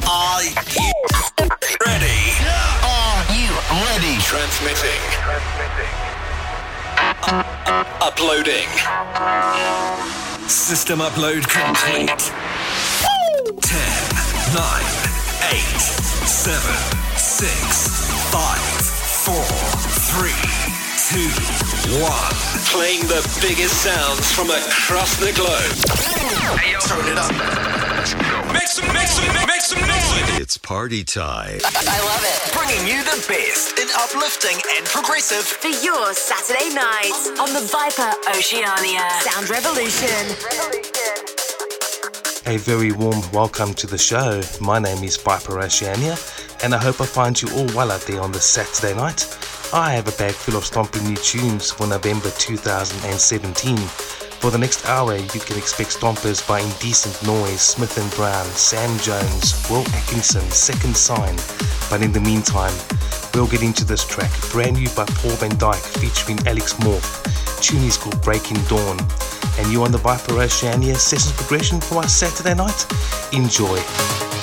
Are you ready? Are you ready? Transmitting. Uh, uploading. System upload complete. 10, 9, 8, 7, 6, 5, 4, 3, 2, 1. Playing the biggest sounds from across the globe. Hey, yo. Turn it up. Make some, make some, make some noise. It's party time. I love it. Bringing you the best in uplifting and progressive. For your Saturday night on the Viper Oceania Sound Revolution. A very warm welcome to the show. My name is Viper Oceania, and I hope I find you all well out there on this Saturday night. I have a bag full of stomping new tunes for November 2017. For the next hour, you can expect stompers by Indecent Noise, Smith and Brown, Sam Jones, Will Atkinson, Second Sign. But in the meantime, we'll get into this track, brand new by Paul van Dyk featuring Alex Morph. Tune is called Breaking Dawn. And you on the Viper Oceania Sessions Progression for our Saturday night? Enjoy.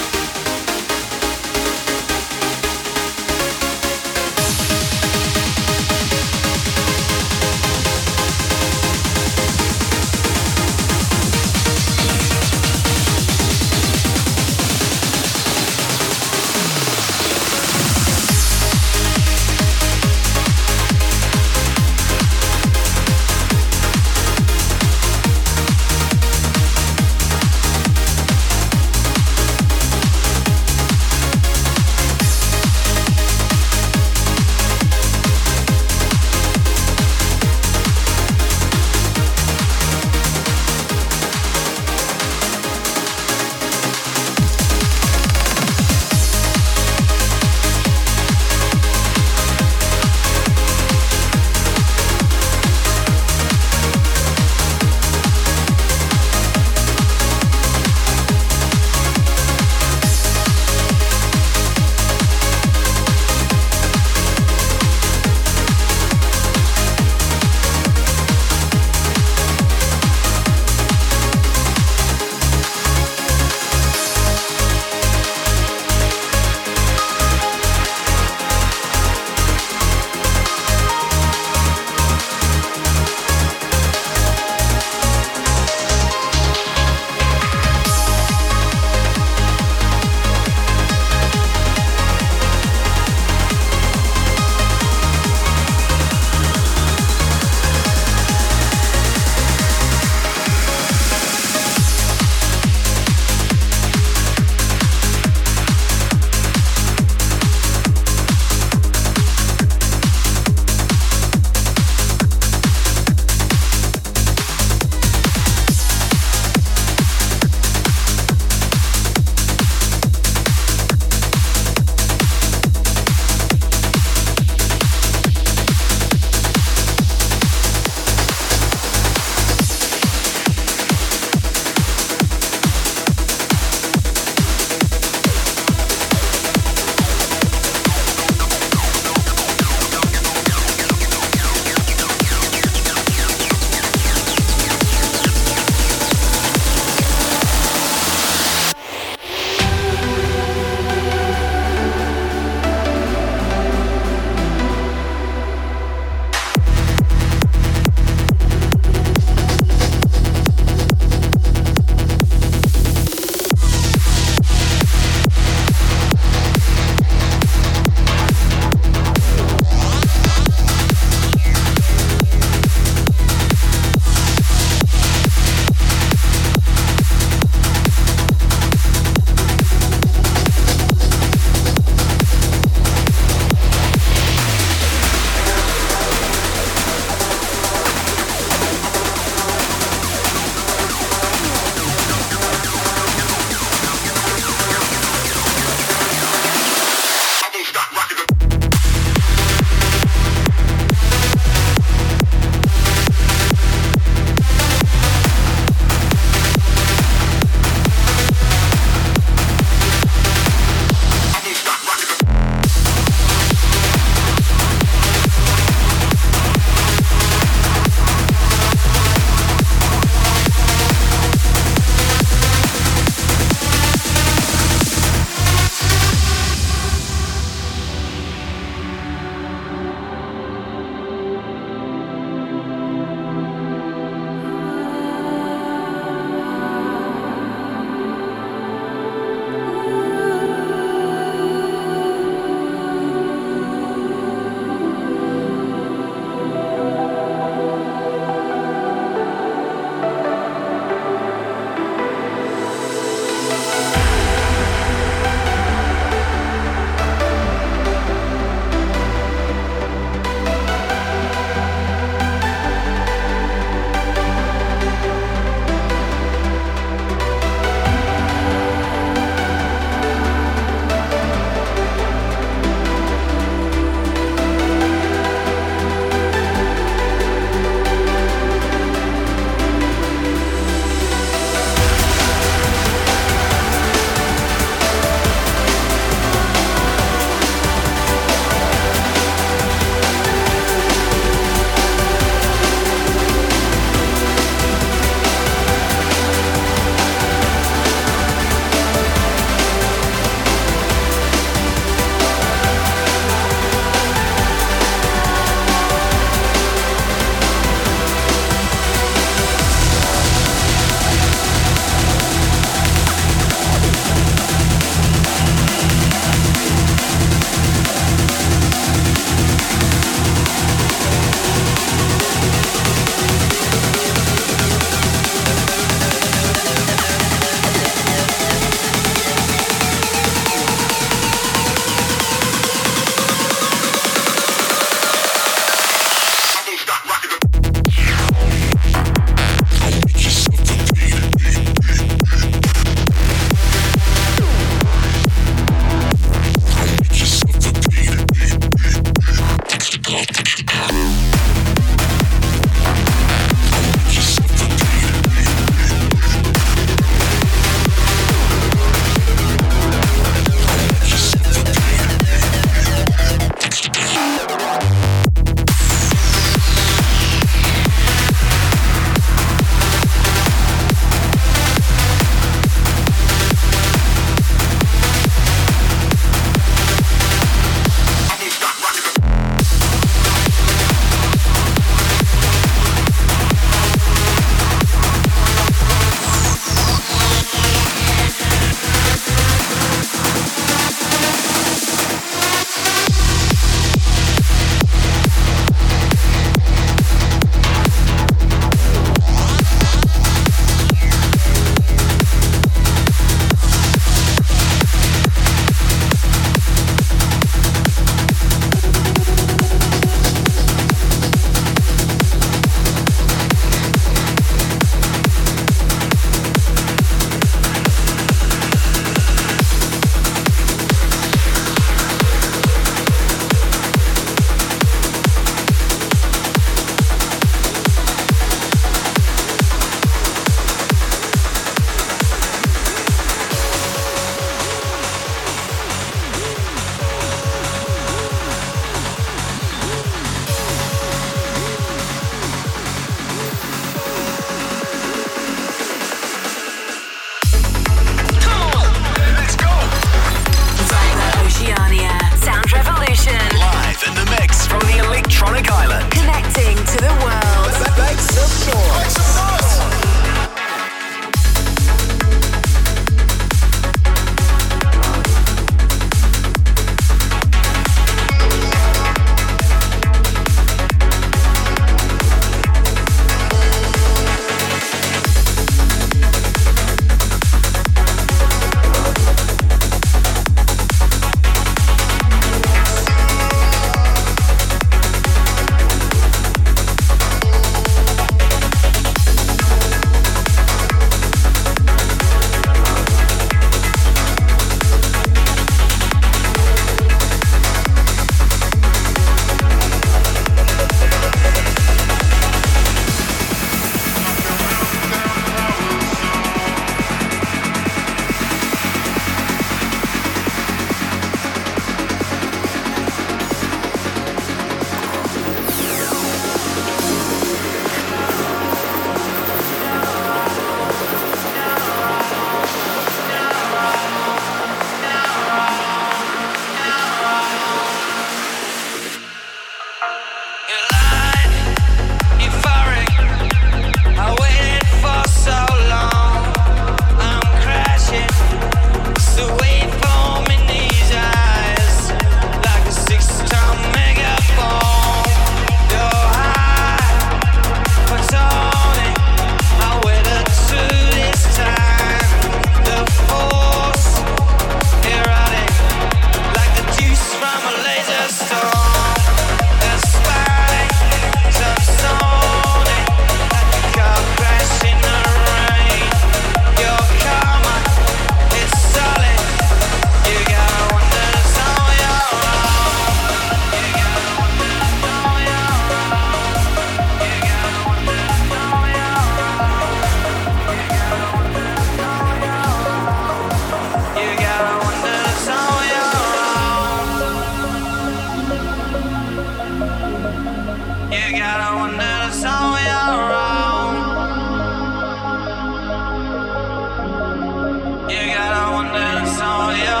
on your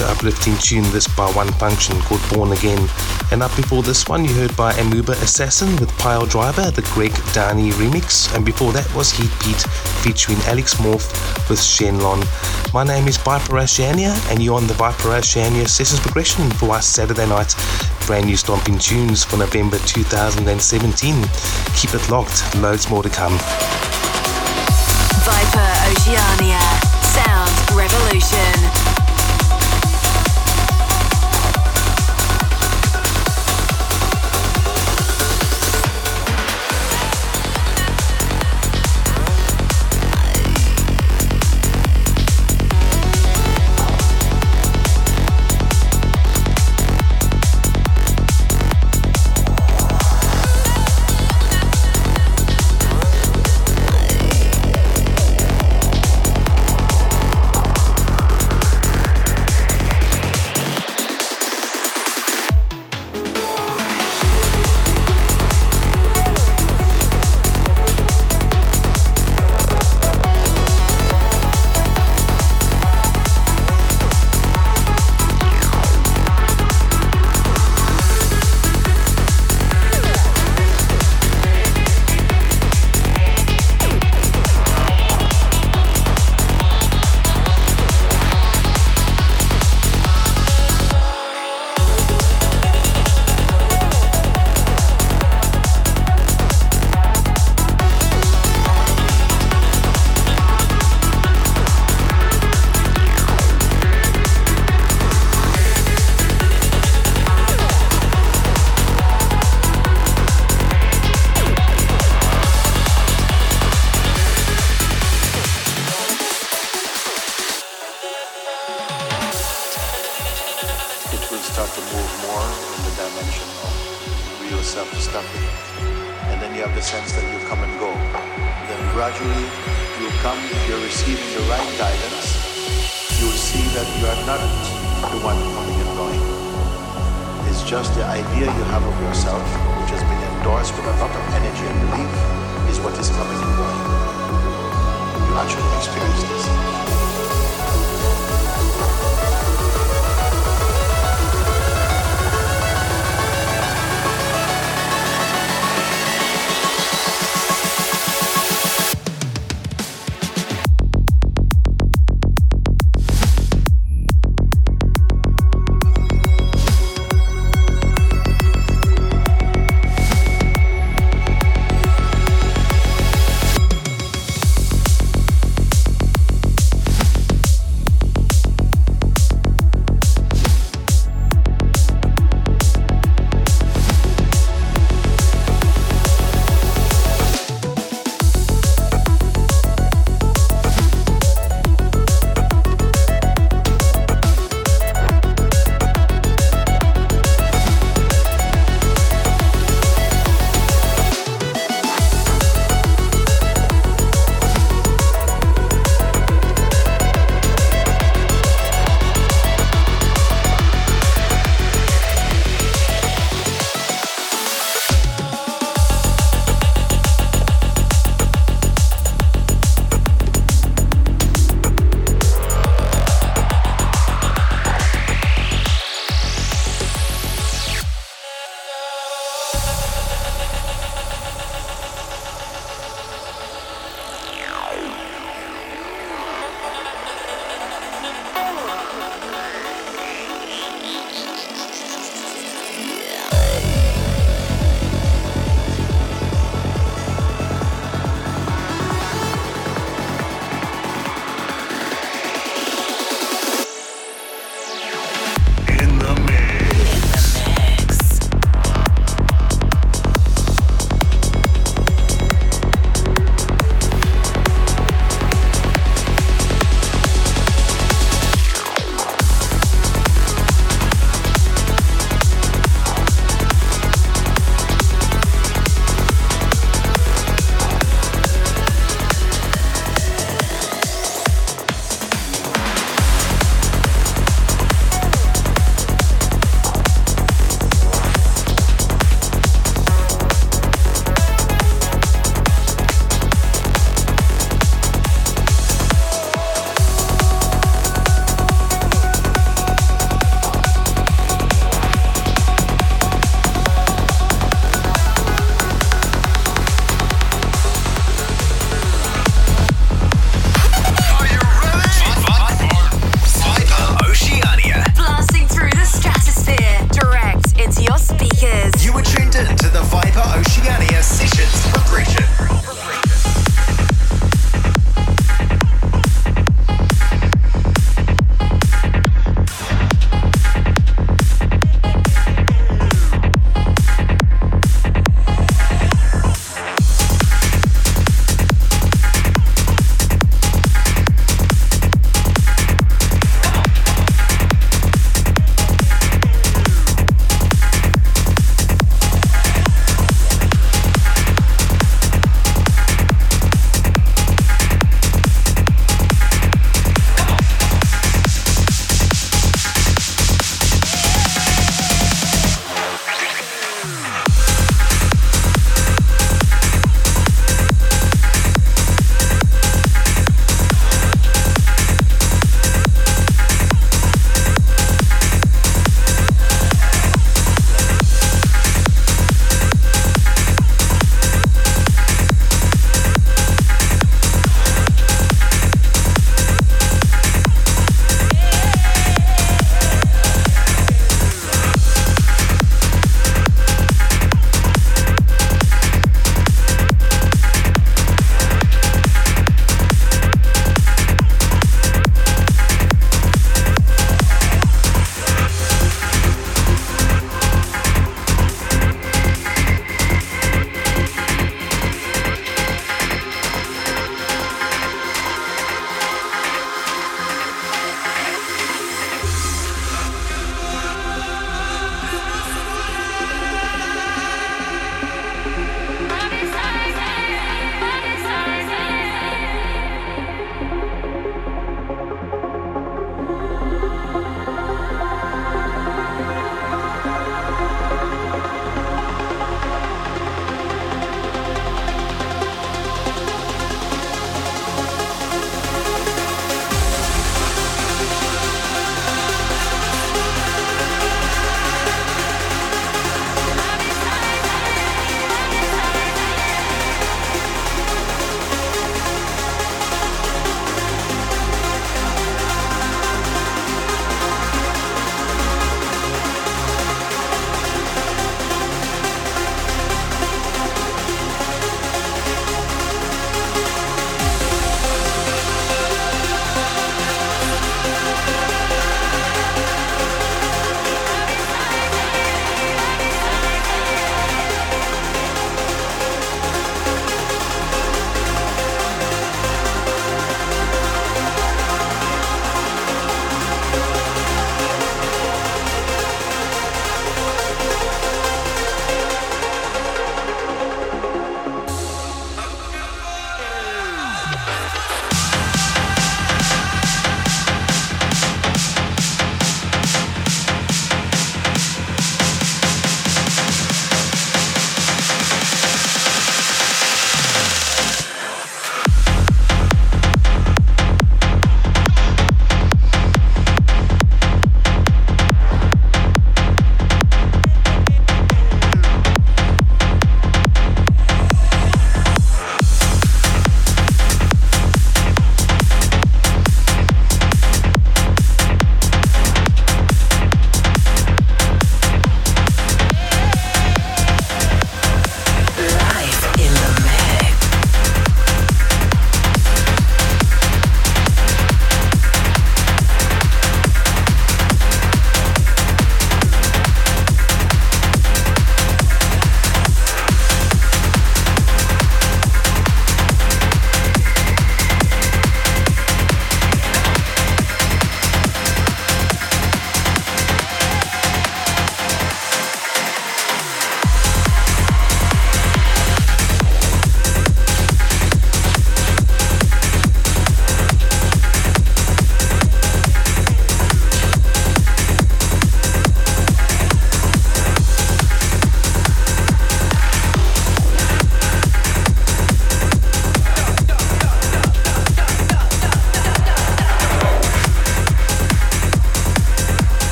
An uplifting tune, this by One Function called Born Again. And up before this one, you heard by Amoeba Assassin with Pile Driver, the Greg Downey remix. And before that was Heat Beat featuring Alex Morph with Shenlon. My name is Viper Oceania, and you're on the Viper Oceania Sessions Progression for our Saturday night brand new stomping tunes for November 2017. Keep it locked, loads more to come. Viper Oceania, Sound Revolution.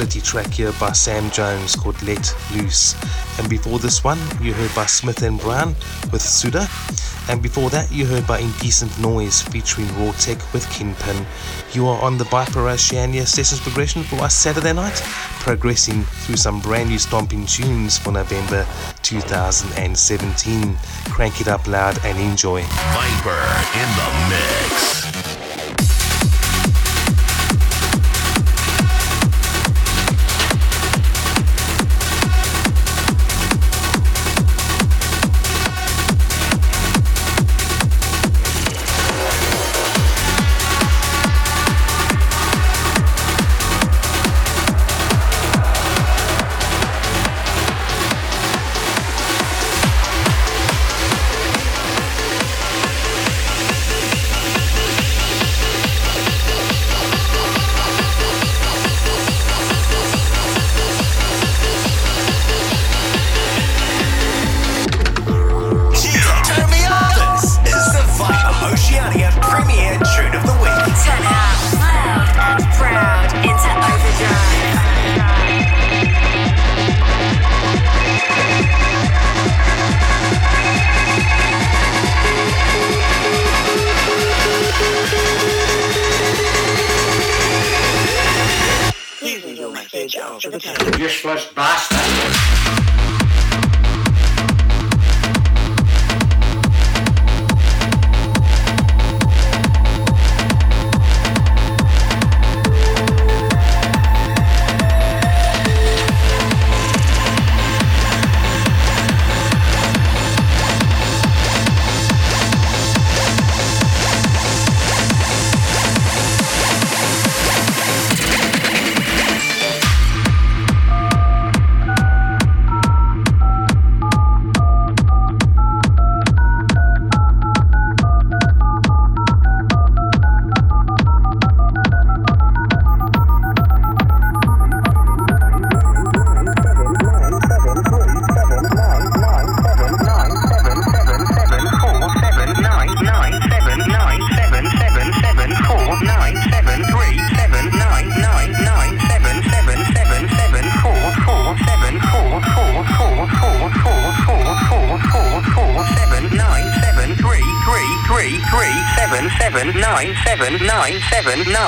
Quality track here by Sam Jones called Let Loose. And before this one, you heard by Smith and Brown with Suda. And before that, you heard by Indecent Noise featuring Raw Tech with Kingpin. You are on the Viper Oceania Sessions Progression for us Saturday night, progressing through some brand new stomping tunes for November 2017. Crank it up loud and enjoy. Viper in the mix.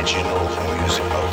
Original music,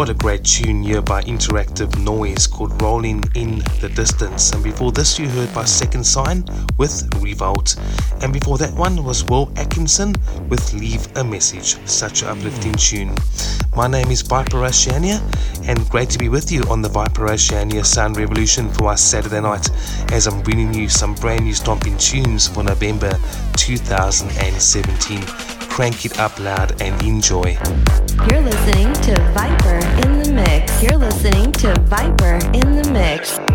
What a great tune here by Interactive Noise called Rolling in the Distance. And before this, you heard by Second Sign with Revolt. And before that one was Will Atkinson with Leave a Message. Such an uplifting hmm. tune. My name is Viper Oceania, and great to be with you on the Viper Oceania Sound Revolution for our Saturday night as I'm bringing you some brand new stomping tunes for November 2017. Crank it up loud and enjoy. You're listening to Viper in the Mix. You're listening to Viper in the Mix.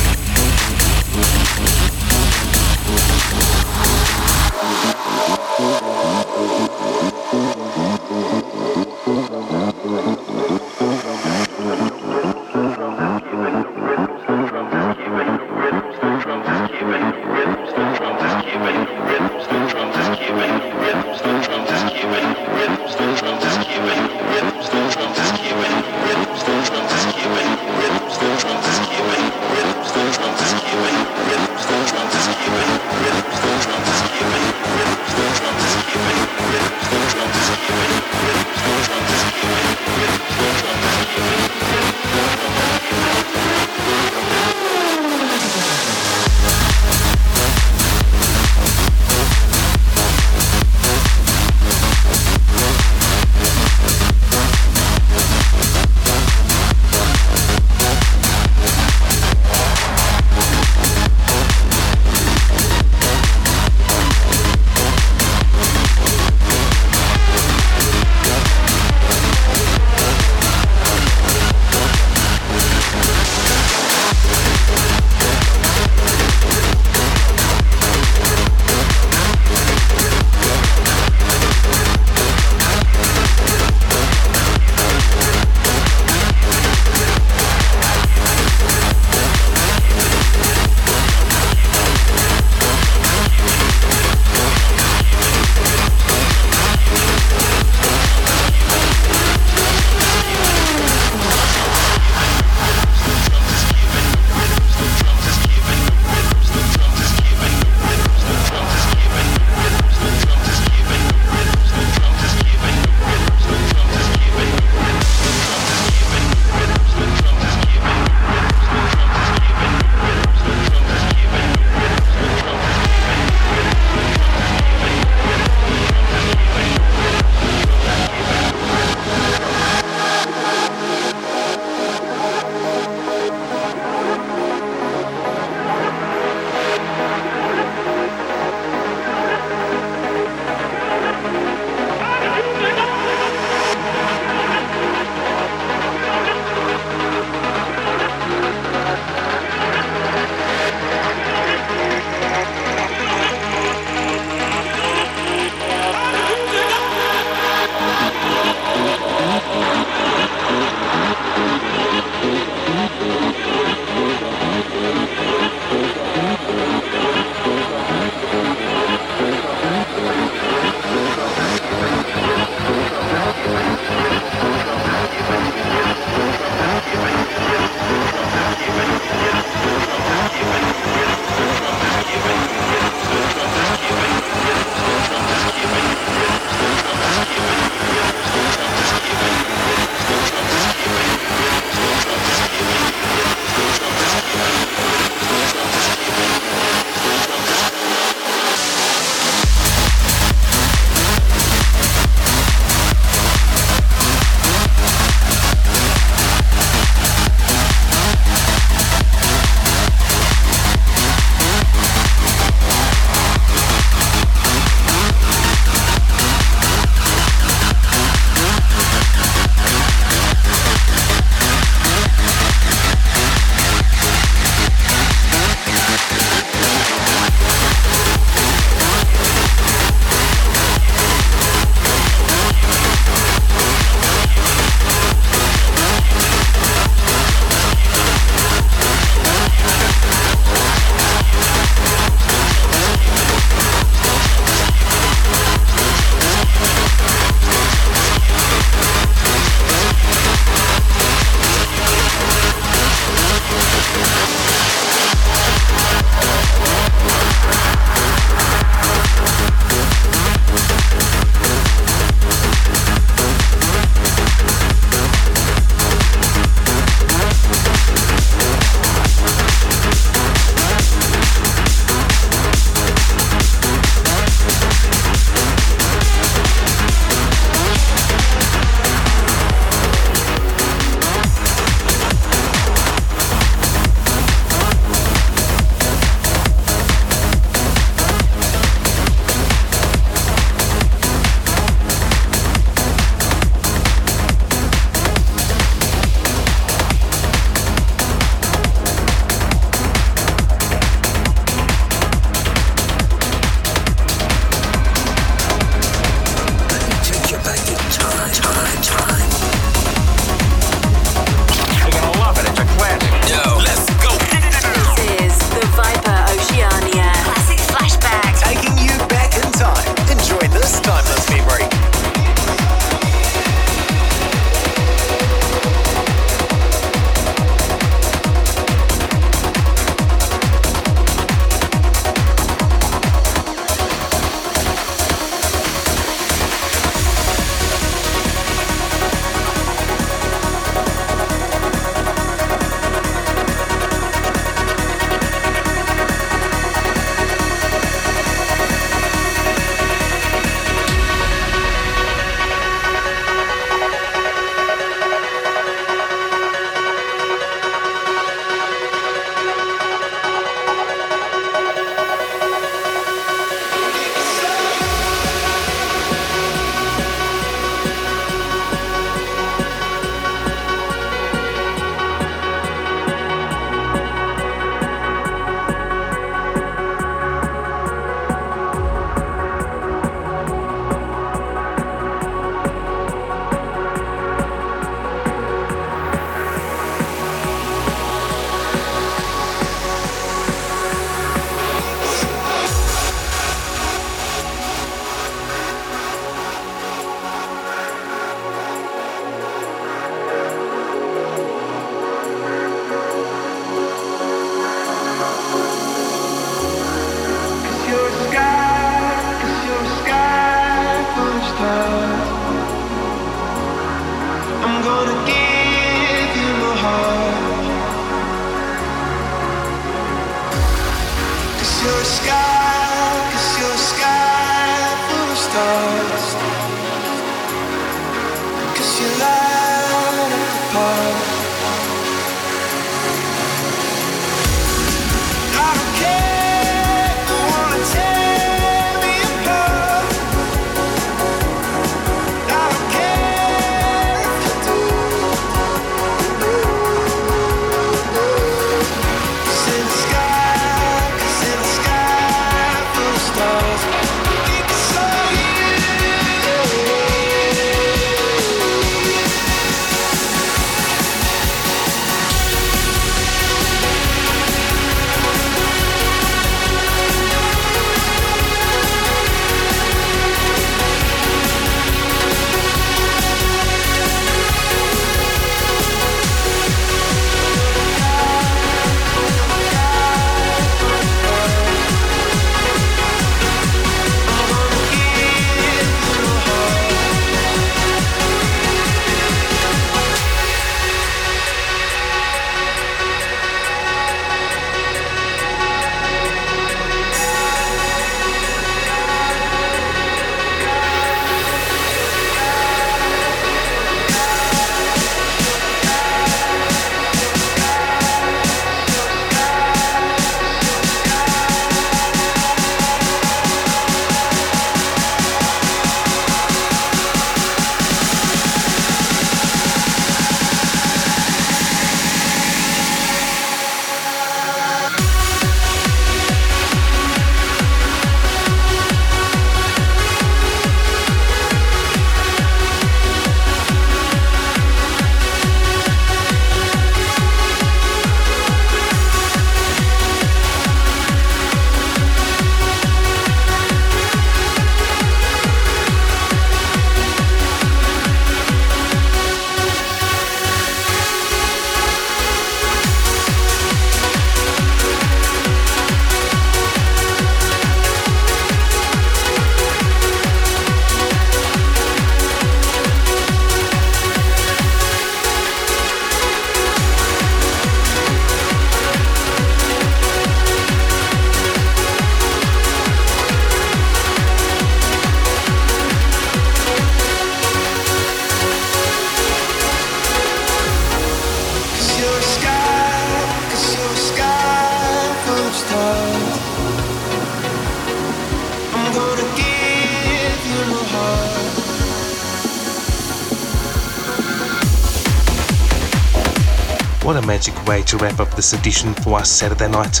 Way to wrap up this edition for us Saturday night.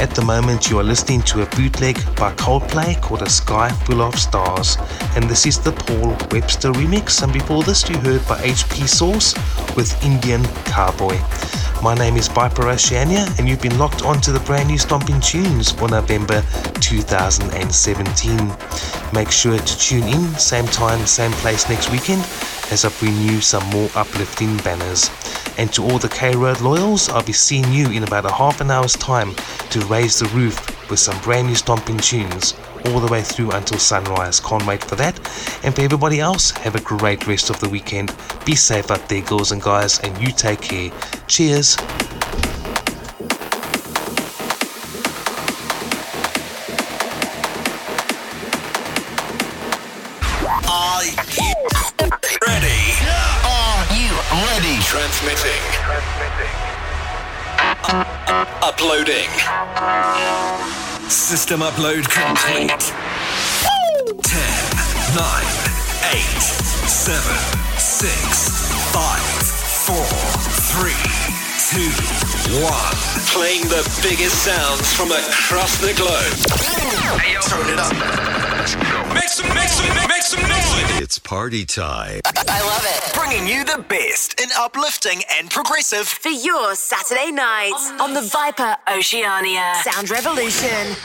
At the moment, you are listening to a bootleg by Coldplay called A Sky Full of Stars, and this is the Paul Webster remix. And before this, you heard by HP Source with Indian Cowboy. My name is Viper Oceania, and you've been locked onto the brand new Stomping Tunes for November 2017. Make sure to tune in, same time, same place next weekend, as I bring you some more uplifting banners. And to all the K Road loyals, I'll be seeing you in about a half an hour's time to raise the roof with some brand new stomping tunes all the way through until sunrise. Can't wait for that. And for everybody else, have a great rest of the weekend. Be safe out there, girls and guys, and you take care. Cheers. System upload complete. 10, 9, 8, 7, 6, 5, 4, 3, 2, 1. Playing the biggest sounds from across the globe. Turn it up. Make some, make some, make some noise. It's party time. I love it. Bringing you the best in uplifting and progressive. For your Saturday nights on the Viper Oceania Sound Revolution.